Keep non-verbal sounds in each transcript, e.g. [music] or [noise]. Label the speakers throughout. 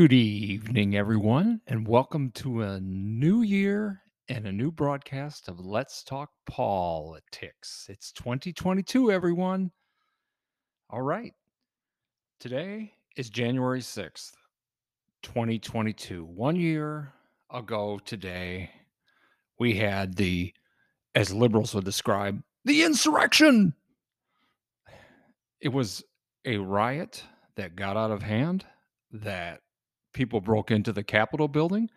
Speaker 1: Good evening, everyone, and welcome to a new year and a new broadcast of Let's Talk Politics. It's 2022, everyone. All right. Today is January 6th, 2022. One year ago today, we had the, as liberals would describe, the insurrection. It was a riot that got out of hand, that people broke into the Capitol building.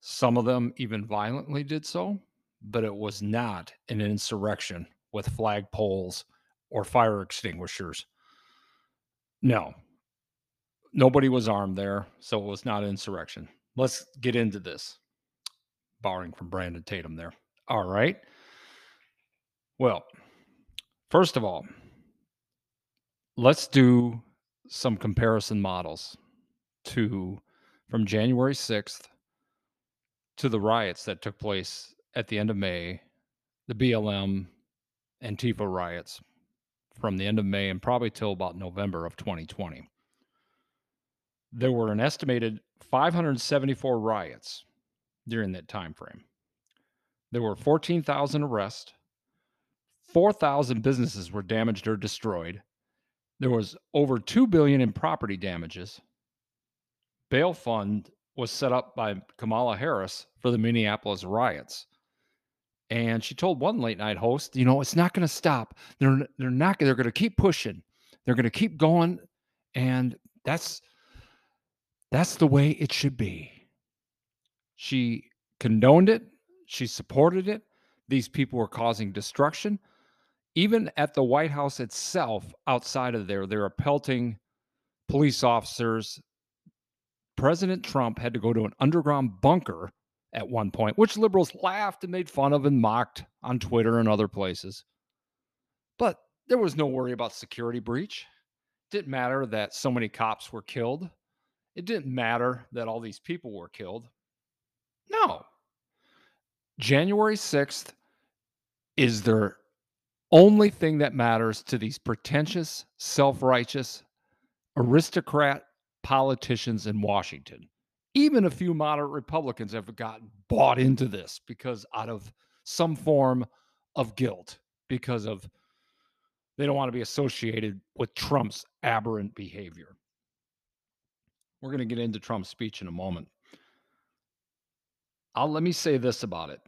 Speaker 1: Some of them even violently did so, but it was not an insurrection with flagpoles or fire extinguishers. No, nobody was armed there, so it was not insurrection. Let's get into this, borrowing from Brandon Tatum there. All right. Well, first of all, let's do some comparison models to from January 6th to the riots that took place at the end of May, the BLM and Antifa riots from the end of May and probably till about November of 2020. There were an estimated 574 riots during that time frame. There were 14,000 arrests, 4,000 businesses were damaged or destroyed. There was over 2 billion in property damages. Bail fund was set up by Kamala Harris for the Minneapolis riots. And she told one late night host, you know, it's not going to stop. They're they're not they're going to keep pushing. They're going to keep going and that's that's the way it should be. She condoned it, she supported it. These people were causing destruction. Even at the White House itself, outside of there, they were pelting police officers. President Trump had to go to an underground bunker at one point, which liberals laughed and made fun of and mocked on Twitter and other places. But there was no worry about security breach. It didn't matter that so many cops were killed. It didn't matter that all these people were killed. No. January 6th is their only thing that matters to these pretentious, self righteous, aristocrat politicians in Washington. Even a mm. few moderate Republicans have gotten bought into this because out of some form of guilt, because of they don't want to be associated with Trump's aberrant behavior. We're going to get into Trump's speech in a moment. I'll let me say this about it.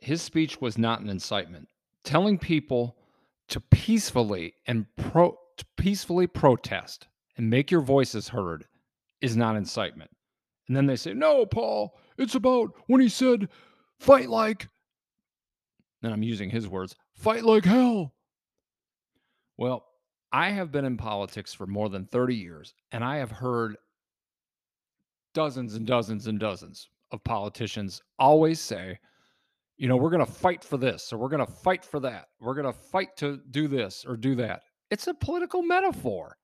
Speaker 1: His speech was not an incitement. Telling people to peacefully and pro to peacefully protest and make your voices heard is not incitement. And then they say, "No, Paul, it's about when he said fight like and I'm using his words, fight like hell." Well, I have been in politics for more than 30 years, and I have heard dozens and dozens and dozens of politicians always say, you know, we're going to fight for this or we're going to fight for that. We're going to fight to do this or do that. It's a political metaphor.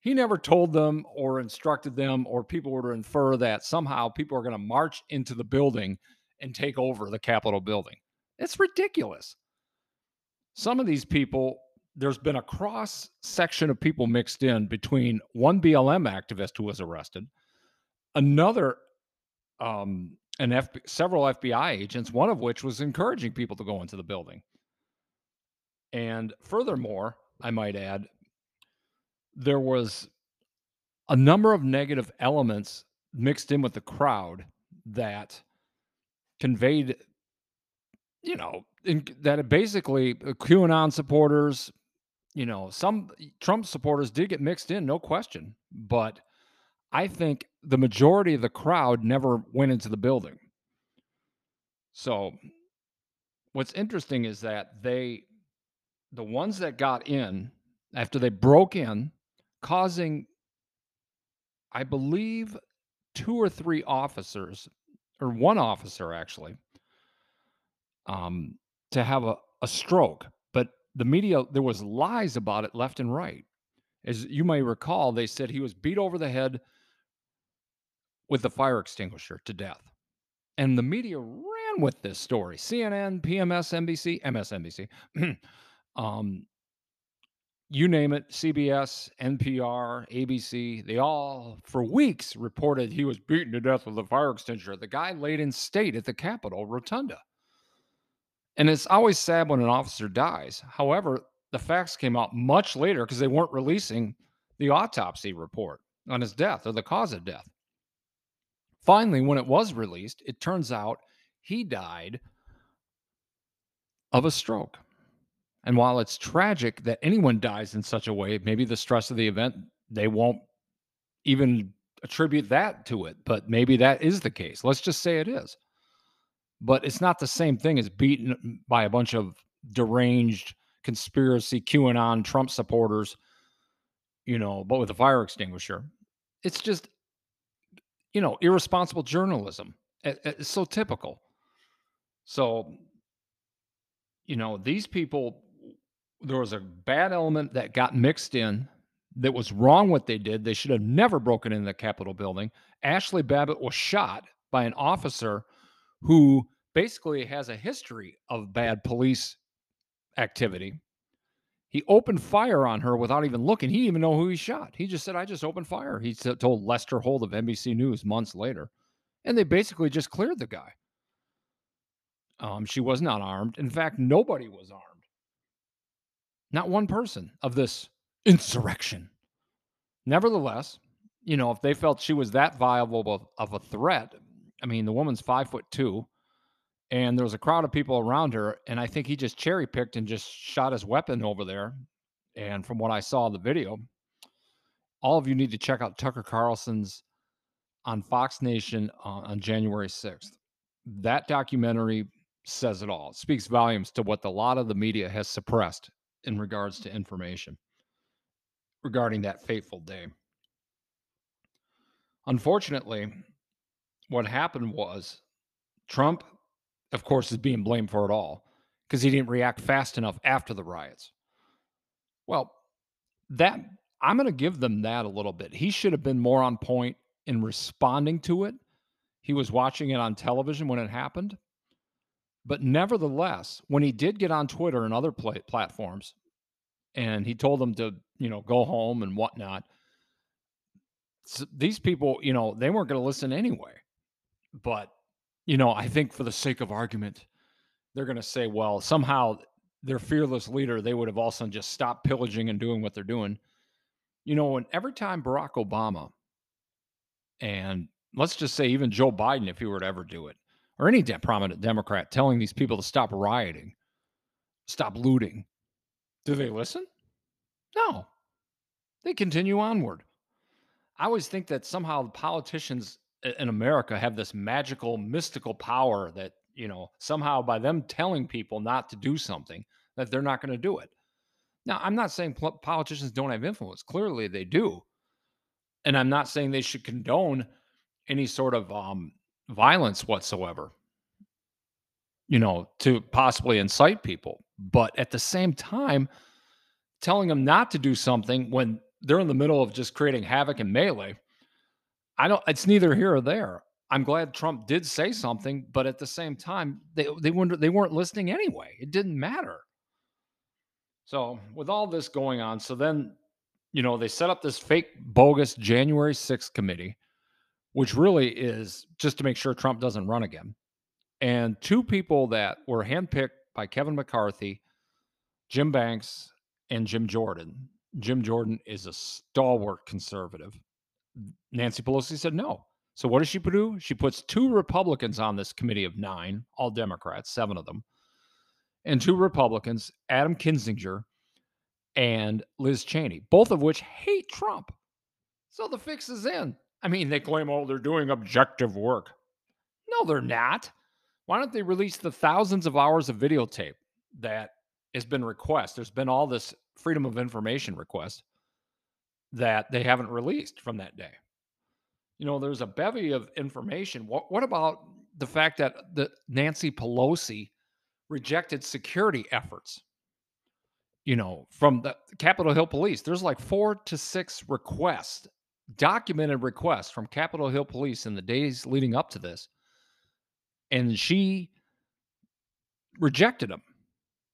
Speaker 1: He never told them or instructed them, or people were to infer that somehow people are going to march into the building and take over the Capitol building. It's ridiculous. Some of these people there's been a cross section of people mixed in between one BLM activist who was arrested, another, um, an F, several FBI agents, one of which was encouraging people to go into the building. And furthermore, I might add, there was a number of negative elements mixed in with the crowd that conveyed, you know, in, that basically uh, QAnon supporters, you know, some Trump supporters did get mixed in, no question. But I think the majority of the crowd never went into the building. So what's interesting is that they, the ones that got in after they broke in, causing, I believe, two or three officers, or one officer actually, um, to have a, a stroke But the media there was lies about it left and right. As you may recall, they said he was beat over the head with the fire extinguisher to death. And the media ran with this story. CNN, PBS, NBC, MSNBC, [clears throat] um, you name it, CBS, NPR, ABC, they all for weeks reported he was beaten to death with a fire extinguisher. The guy laid in state at the Capitol Rotunda. And it's always sad when an officer dies. However, the facts came out much later because they weren't releasing the autopsy report on his death or the cause of death. Finally, when it was released, it turns out he died of a stroke. And while it's tragic that anyone dies in such a way, maybe the stress of the event, they won't even attribute that to it. But maybe that is the case. Let's just say it is. But it's not the same thing as beaten by a bunch of deranged conspiracy QAnon Trump supporters, you know, but with a fire extinguisher. It's just, you know, irresponsible journalism. It's so typical. So, you know, these people there was a bad element that got mixed in that was wrong what they did. They should have never broken into the Capitol building. Ashli Babbitt was shot by an officer who basically has a history of bad police activity. He opened fire on her without even looking. He didn't even know who he shot. He just said, I just opened fire. He told Lester Holt of NBC News months later. And they basically just cleared the guy. Um, she was not armed. In fact, nobody was armed. Not one person of this insurrection. Nevertheless, you know, if they felt she was that viable of a threat, I mean, the woman's five foot two, and there was a crowd of people around her, and I think he just cherry picked and just shot his weapon over there. And from what I saw in the video, all of you need to check out Tucker Carlson's on Fox Nation uh, on January 6th. That documentary says it all. It speaks volumes to what a lot of the media has suppressed in regards to information regarding that fateful day. Unfortunately, what happened was Trump, of course, is being blamed for it all because he didn't react fast enough after the riots. Well, that I'm going to give them that a little bit. He should have been more on point in responding to it. He was watching it on television when it happened. But nevertheless, when he did get on Twitter and other pl- platforms, and he told them to, you know, go home and whatnot, so these people, you know, they weren't going to listen anyway. But, you know, I think for the sake of argument, they're going to say, well, somehow their fearless leader, they would have also just stopped pillaging and doing what they're doing. You know, and every time Barack Obama and let's just say even Joe Biden, if he were to ever do it, or any de- prominent Democrat telling these people to stop rioting, stop looting. Do they listen? No. They continue onward. I always think that somehow the politicians in America have this magical, mystical power that, you know, somehow by them telling people not to do something, that they're not going to do it. Now, I'm not saying politicians don't have influence. Clearly, they do. And I'm not saying they should condone any sort of um, violence whatsoever, you know, to possibly incite people. But at the same time, telling them not to do something when they're in the middle of just creating havoc and melee, I don't, it's neither here or there. I'm glad Trump did say something, but at the same time, they they weren't they weren't listening anyway. It didn't matter. So with all this going on, so then, you know, they set up this fake bogus January 6th committee which really is just to make sure Trump doesn't run again. And two people that were handpicked by Kevin McCarthy, Jim Banks, and Jim Jordan. Jim Jordan is a stalwart conservative. Nancy Pelosi said no. So what does she do? She puts two Republicans on this committee of nine, all Democrats, seven of them, and two Republicans, Adam Kinzinger and Liz Cheney, both of which hate Trump. So the fix is in. I mean, they claim, oh, they're doing objective work. No, they're not. Why don't they release the thousands of hours of videotape that has been request? There's been all this freedom of information request that they haven't released from that day. You know, there's a bevy of information. What what about the fact that the Nancy Pelosi rejected security efforts? You know, from the Capitol Hill Police, there's like four to six requests documented requests from Capitol Hill Police in the days leading up to this, and she rejected them.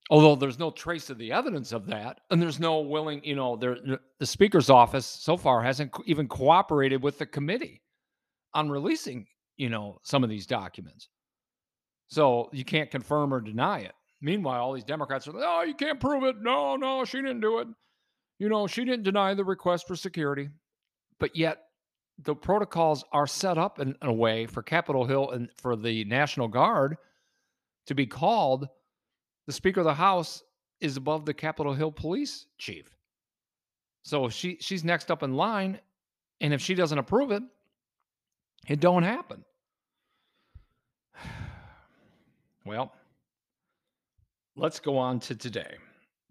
Speaker 1: Although there's no trace of the evidence of that, and there's no willing, you know, there the speaker's office so far hasn't even cooperated with the committee on releasing, you know, some of these documents. So you can't confirm or deny it. Meanwhile, all these Democrats are like, "Oh, you can't prove it. No, no, she didn't do it. You know, she didn't deny the request for security." But yet the protocols are set up in, in a way for Capitol Hill and for the National Guard to be called the Speaker of the House is above the Capitol Hill police chief. So she she's next up in line, and if she doesn't approve it, it don't happen. [sighs] Well, let's go on to today.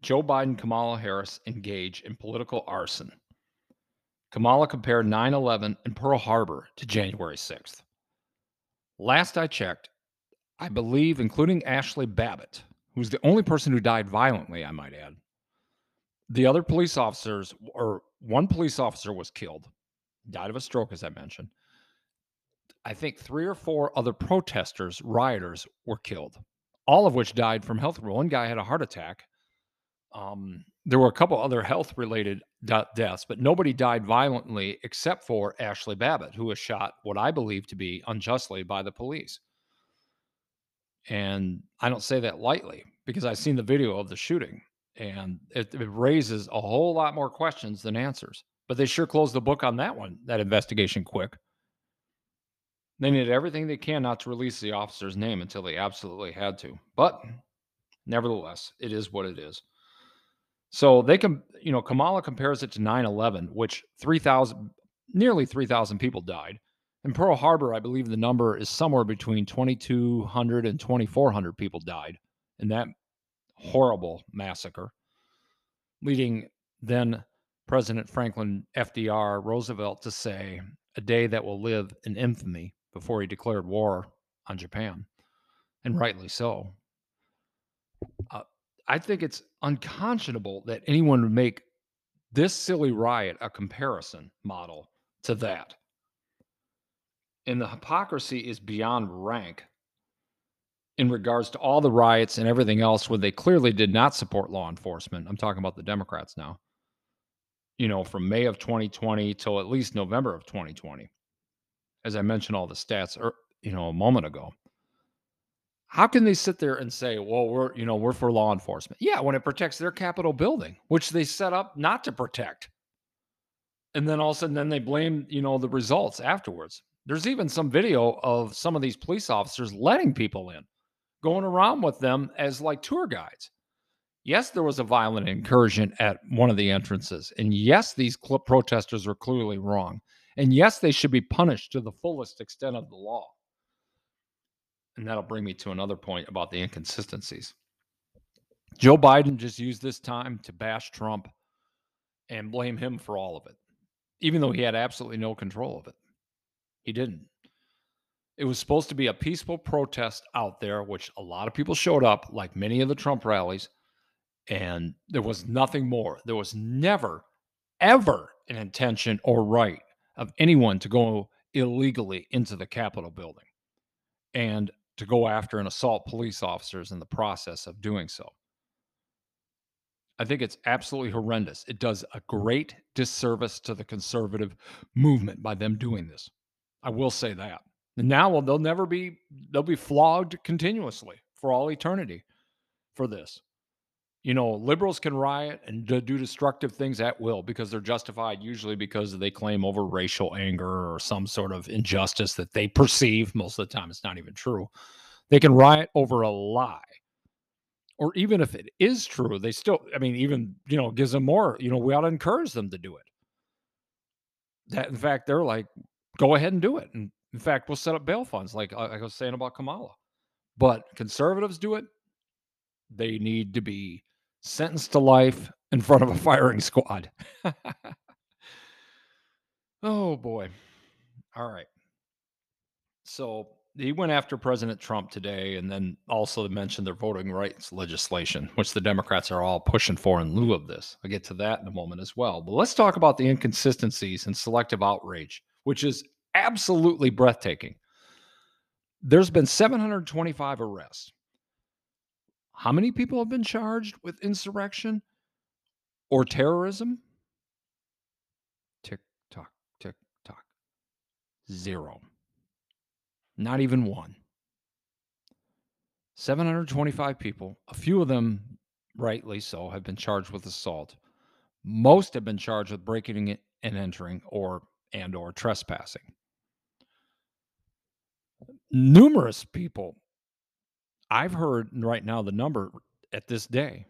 Speaker 1: Joe Biden, Kamala Harris engage in political arson. Kamala compared 9 11 and Pearl Harbor to January 6th. Last I checked, I believe, including Ashli Babbitt, who's the only person who died violently, I might add. The other police officers, or one police officer was killed, died of a stroke, as I mentioned. I think three or four other protesters, rioters, were killed, all of which died from health. One guy had a heart attack. Um, there were a couple other health related deaths, but nobody died violently except for Ashli Babbitt, who was shot, what I believe to be unjustly by the police. And I don't say that lightly because I've seen the video of the shooting and it, it, raises a whole lot more questions than answers. But they sure closed the book on that one, that investigation quick. They did everything they can not to release the officer's name until they absolutely had to. But nevertheless, it is what it is. So they can, you know, Kamala compares it to 9 11, which 3,000, nearly 3,000 people died. In Pearl Harbor, I believe the number is somewhere between 2,200 and 2,400 people died in that horrible massacre, leading then President Franklin FDR Roosevelt to say, a day that will live in infamy before he declared war on Japan, and rightly so. I think it's unconscionable that anyone would make this silly riot a comparison model to that and the hypocrisy is beyond rank in regards to all the riots and everything else where they clearly did not support law enforcement. I'm talking about the Democrats now. You know, from May of 2020 till at least November of 2020. As I mentioned all the stats er, you know, a moment ago. How can they sit there and say, "Well, we're, you know, we're for law enforcement." Yeah, when it protects their Capitol building, which they set up not to protect. And then all of a sudden then they blame, you know, the results afterwards. There's even some video of some of these police officers letting people in, going around with them as like tour guides. Yes, there was a violent incursion at one of the entrances. And yes, these protesters were clearly wrong. And yes, they should be punished to the fullest extent of the law. And that'll bring me to another point about the inconsistencies. Joe Biden just used this time to bash Trump and blame him for all of it, even though he had absolutely no control of it. He didn't. It was supposed to be a peaceful protest out there, which a lot of people showed up, like many of the Trump rallies, and there was nothing more. There was never, ever an intention or right of anyone to go illegally into the Capitol building and to go after and assault police officers in the process of doing so. I think it's absolutely horrendous. It does a great disservice to the conservative movement by them doing this. I will say that. And now they'll never be they'll be flogged continuously for all eternity for this. You know, liberals can riot and do destructive things at will because they're justified, usually because they claim over racial anger or some sort of injustice that they perceive. Most of the time, it's not even true. They can riot over a lie. Or even if it is true, they still, I mean, even, you know, gives them more, you know, we ought to encourage them to do it. That, in fact, they're like, go ahead and do it. And in fact, we'll set up bail funds, like, uh, like I was saying about Kamala. But conservatives do it, they need to be sentenced to life in front of a firing squad. [laughs] oh boy. All right. So he went after President Trump today and then also mentioned their voting rights legislation, which the Democrats are all pushing for in lieu of this. I'll get to that in a moment as well. But let's talk about the inconsistencies and selective outrage which is absolutely breathtaking. There's been 725 arrests. How many people have been charged with insurrection or terrorism? Tick tock, tick tock. Zero. Not even one. 725 people, a few of them, rightly so, have been charged with assault. Most have been charged with breaking and entering or and or trespassing. Numerous people I've heard right now the number at this day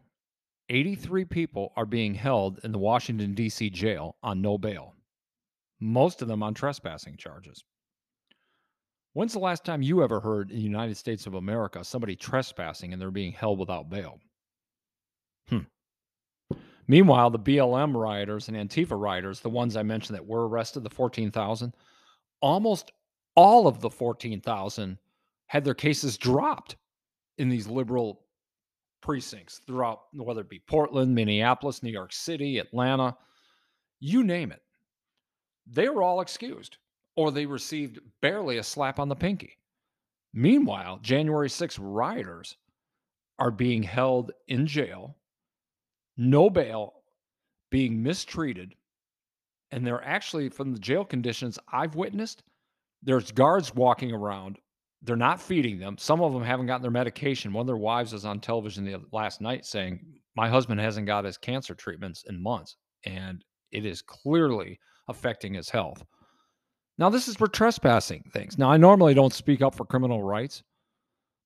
Speaker 1: 83 people are being held in the Washington, D.C. jail on no bail, most of them on trespassing charges. When's the last time you ever heard in the United States of America somebody trespassing and they're being held without bail? Hmm. Meanwhile, the BLM rioters and Antifa rioters, the ones I mentioned that were arrested, the 14,000, almost all of the 14,000 had their cases dropped in these liberal precincts throughout, whether it be Portland, Minneapolis, New York City, Atlanta, you name it. They were all excused or they received barely a slap on the pinky. Meanwhile, January 6 rioters are being held in jail, no bail, being mistreated. And they're actually, from the jail conditions I've witnessed, there's guards walking around they're not feeding them. Some of them haven't gotten their medication. One of their wives was on television the last night saying, "My husband hasn't got his cancer treatments in months, and it is clearly affecting his health." Now, this is for trespassing things. Now, I normally don't speak up for criminal rights,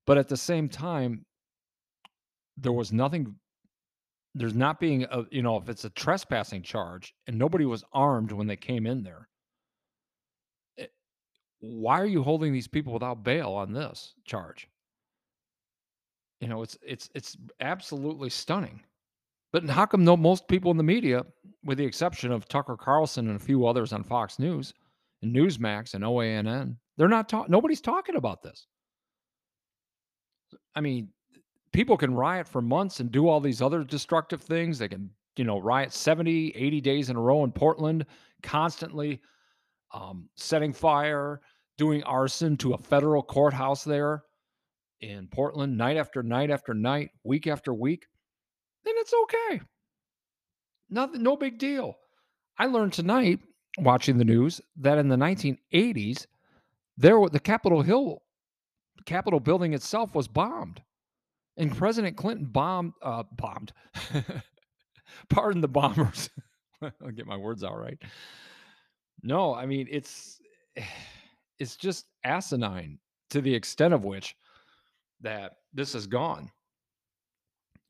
Speaker 1: but at the same time, there was nothing. There's not being a, you know, if it's a trespassing charge and nobody was armed when they came in there, why are you holding these people without bail on this charge? You know, it's it's it's absolutely stunning. But how come no most people in the media, with the exception of Tucker Carlson and a few others on Fox News and Newsmax and OANN, they're not talking. Nobody's talking about this. I mean, people can riot for months and do all these other destructive things. They can, you know, riot 70, 80 days in a row in Portland, constantly um, setting fire, doing arson to a federal courthouse there in Portland, night after night after night, week after week, then it's okay. Nothing, no big deal. I learned tonight watching the news that in the 1980s, there the Capitol Hill, Capitol building itself was bombed, and President Clinton bombed, uh, bombed. [laughs] Pardon the bombers. [laughs] I'll get my words out right. No, I mean it's [sighs] it's just asinine to the extent of which that this is gone.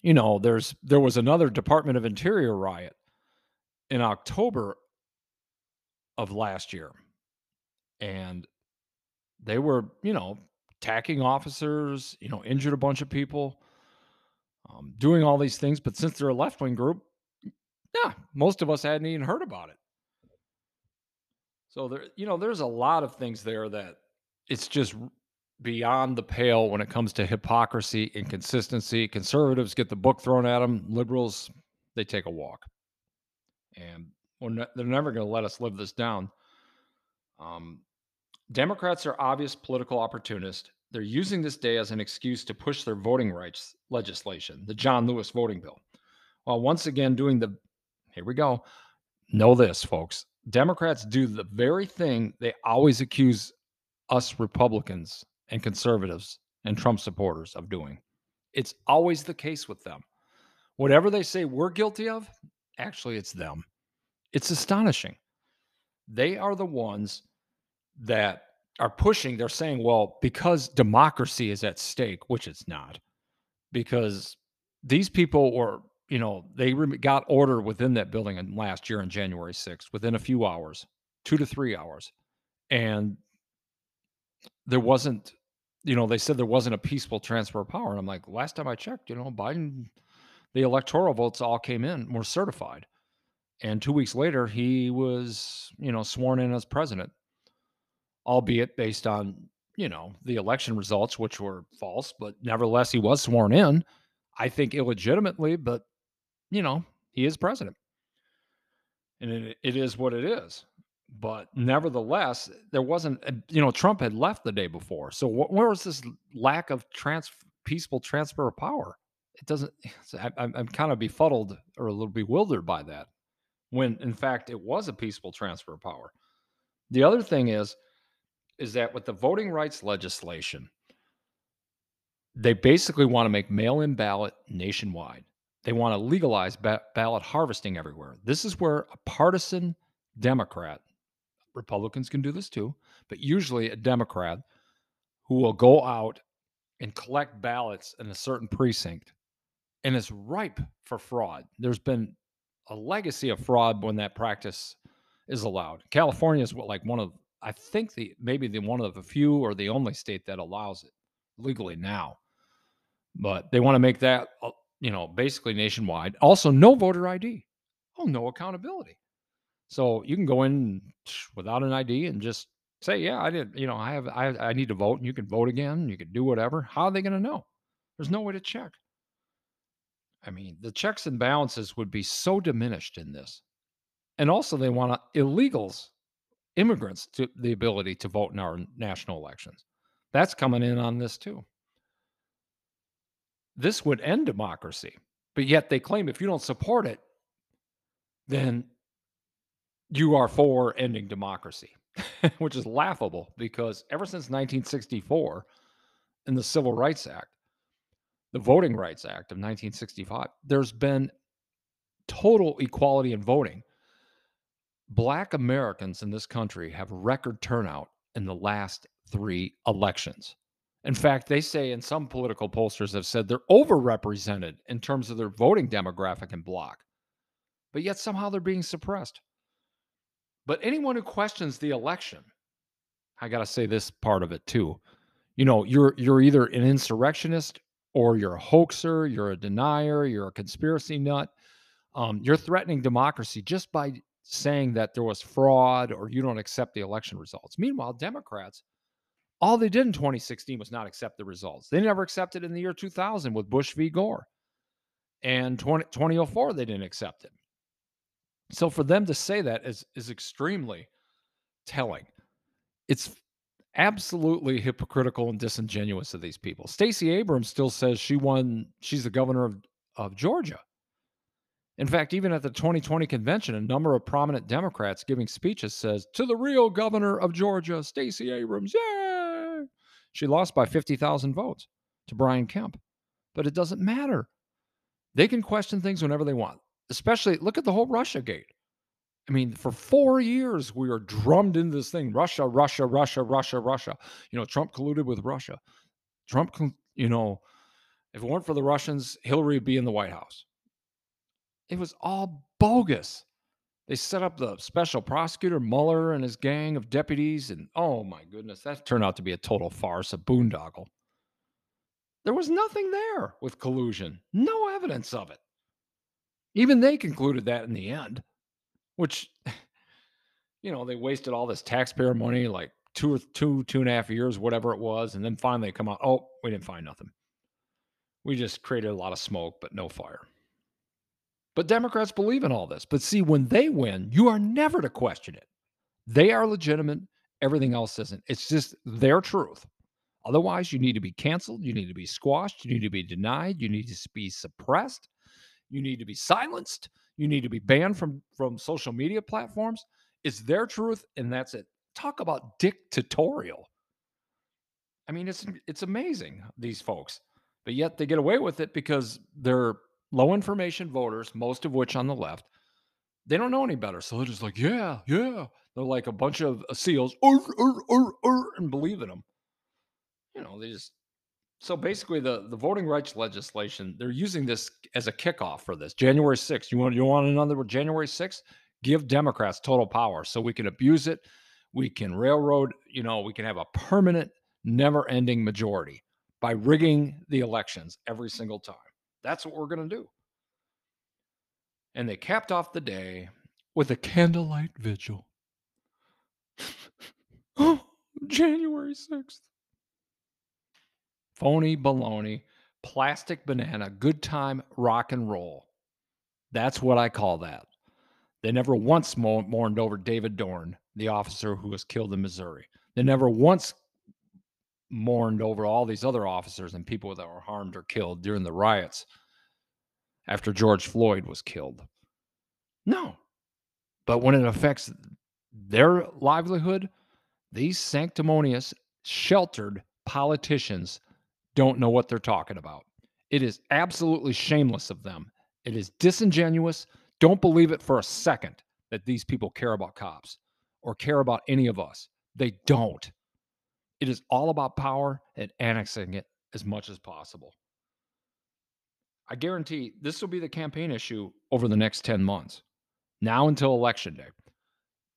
Speaker 1: You know, there's there was another Department of Interior riot in October of last year. And they were, you know, attacking officers, you know, injured a bunch of people, um, doing all these things. But since they're a left wing group, yeah, most of us hadn't even heard about it. So there, you know, there's a lot of things there that it's just beyond the pale when it comes to hypocrisy, inconsistency. Conservatives get the book thrown at them. Liberals, they take a walk, and ne- they're never going to let us live this down. Um, Democrats are obvious political opportunists. They're using this day as an excuse to push their voting rights legislation, the John Lewis voting bill, while once again doing the here we go. Know this, folks. Democrats do the very thing they always accuse us Republicans and conservatives and Trump supporters of doing. It's always the case with them. Whatever they say we're guilty of, actually, it's them. It's astonishing. They are the ones that are pushing, they're saying, well, because democracy is at stake, which it's not, because these people were you know, they got order within that building in last year on January 6th, within a few hours, two to three hours. And there wasn't, you know, they said there wasn't a peaceful transfer of power. And I'm like, last time I checked, you know, Biden, the electoral votes all came in, were certified. And two weeks later, he was, you know, sworn in as president, albeit based on, you know, the election results, which were false, but nevertheless, he was sworn in. I think illegitimately, but you know, he is president. And it, it is what it is. But nevertheless, there wasn't, uh, you know, Trump had left the day before. So wh- where was this lack of trans- peaceful transfer of power? it doesn't. [sighs] I, I'm, I'm kind of befuddled or a little bewildered by that, when in fact it was a peaceful transfer of power. The other thing is, is that with the voting rights legislation, they basically want to make mail-in ballot nationwide. They want to legalize ba- ballot harvesting everywhere. This is where a partisan Democrat, Republicans can do this too, but usually a Democrat who will go out and collect ballots in a certain precinct and is ripe for fraud. There's been a legacy of fraud when that practice is allowed. California is what like one of I think the maybe the one of the few or the only state that allows it legally now. But they want to make that you know basically nationwide. Also, no voter ID. Oh, no accountability. So you can go in without an ID and just say, "Yeah, I did. You know, I have I I need to vote." And you can vote again. You can do whatever. How are they going to know? There's no way to check. I mean, the checks and balances would be so diminished in this. And also, they want illegals, immigrants, to the ability to vote in our national elections. That's coming in on this too. This would end democracy, but yet they claim if you don't support it, then you are for ending democracy, [laughs] which is laughable because ever since 1964 in the Civil Rights Act, the Voting Rights Act of 1965, there's been total equality in voting. Black Americans in this country have record turnout in the last three elections. In fact, they say, and some political pollsters have said they're overrepresented in terms of their voting demographic and block, but yet somehow they're being suppressed. But anyone who questions the election, I got to say this part of it too. You know, you're you're either an insurrectionist or you're a hoaxer, you're a denier, you're a conspiracy nut. Um, you're threatening democracy just by saying that there was fraud or you don't accept the election results. Meanwhile, Democrats, all they did in 2016 was not accept the results. They never accepted in the year 2000 with Bush v. Gore. And 20, 2004, they didn't accept it. So for them to say that is, is extremely telling. It's absolutely hypocritical and disingenuous of these people. Stacey Abrams still says she won, she's the governor of, of Georgia. In fact, even at the 2020 convention, a number of prominent Democrats giving speeches says, to the real governor of Georgia, Stacey Abrams, yay! She lost by 50,000 votes to Brian Kemp. But it doesn't matter. They can question things whenever they want. Especially look at the whole Russia gate. I mean, for four years, we were drummed into this thing Russia, Russia, Russia, Russia, Russia. You know, Trump colluded with Russia. Trump, you know, if it weren't for the Russians, Hillary would be in the White House. It was all bogus. They set up the special prosecutor, Mueller, and his gang of deputies. And oh my goodness, that turned out to be a total farce, a boondoggle. There was nothing there with collusion, no evidence of it. Even they concluded that in the end which [laughs] you know they wasted all this taxpayer money like two or two two and a half years whatever it was and then finally come out oh we didn't find nothing we just created a lot of smoke but no fire but democrats believe in all this. But see when they win you are never to question it. They are legitimate. Everything else isn't. It's just their truth. Otherwise you need to be canceled. You need to be squashed. You need to be denied. You need to be suppressed. You need to be silenced. You need to be banned from from social media platforms. It's their truth, and that's it. Talk about dictatorial. I mean, it's it's amazing these folks, but yet they get away with it because they're low information voters, most of which on the left. They don't know any better, so they're just like, yeah, yeah. They're like a bunch of uh, seals, and believe in them. You know, they just so basically, the the voting rights legislation they're using this as a kickoff for this January 6th. You want you want another January 6th? Give Democrats total power so we can abuse it. We can railroad. You know, we can have a permanent, never-ending majority by rigging the elections every single time. That's what we're going to do. And they capped off the day with a candlelight vigil. [laughs] oh, January 6th. Phony baloney, plastic banana, good time rock and roll. That's what I call that. They never once mourned over David Dorn, the officer who was killed in Missouri. They never once mourned over all these other officers and people that were harmed or killed during the riots after George Floyd was killed. No. But when it affects their livelihood, these sanctimonious, sheltered politicians don't know what they're talking about. It is absolutely shameless of them. It is disingenuous. Don't believe it for a second that these people care about cops or care about any of us. They don't. It is all about power and annexing it as much as possible. I guarantee this will be the campaign issue over the next 10 months, now until election day.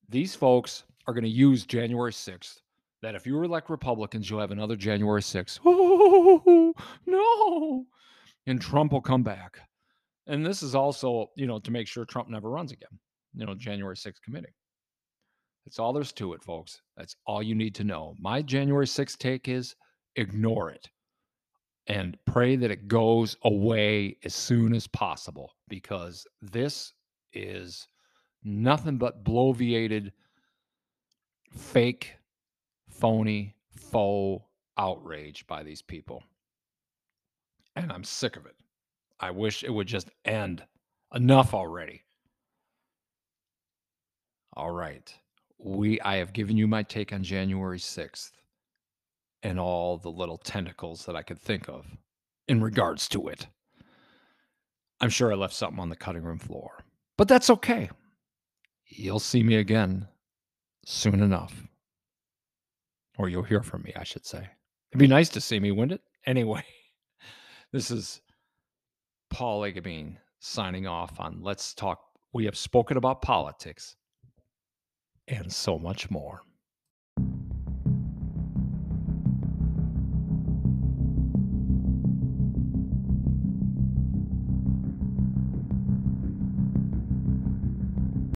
Speaker 1: These folks are going to use January 6th. That if you elect Republicans, you'll have another January 6th. Oh, [laughs] no. And Trump will come back. And this is also, you know, to make sure Trump never runs again, you know, January 6th committee. That's all there's to it, folks. That's all you need to know. My January 6th take is ignore it and pray that it goes away as soon as possible because this is nothing but bloviated, fake, phony, faux outrage by these people. And I'm sick of it. I wish it would just end. Enough already. All right. We I have given you my take on January 6th and all the little tentacles that I could think of in regards to it. I'm sure I left something on the cutting room floor, but that's okay. You'll see me again soon enough. Or you'll hear from me, I should say. It'd be nice to see me, wouldn't it? [laughs] Anyway, this is Paul Agabine signing off on Let's Talk. We have spoken about politics and so much more.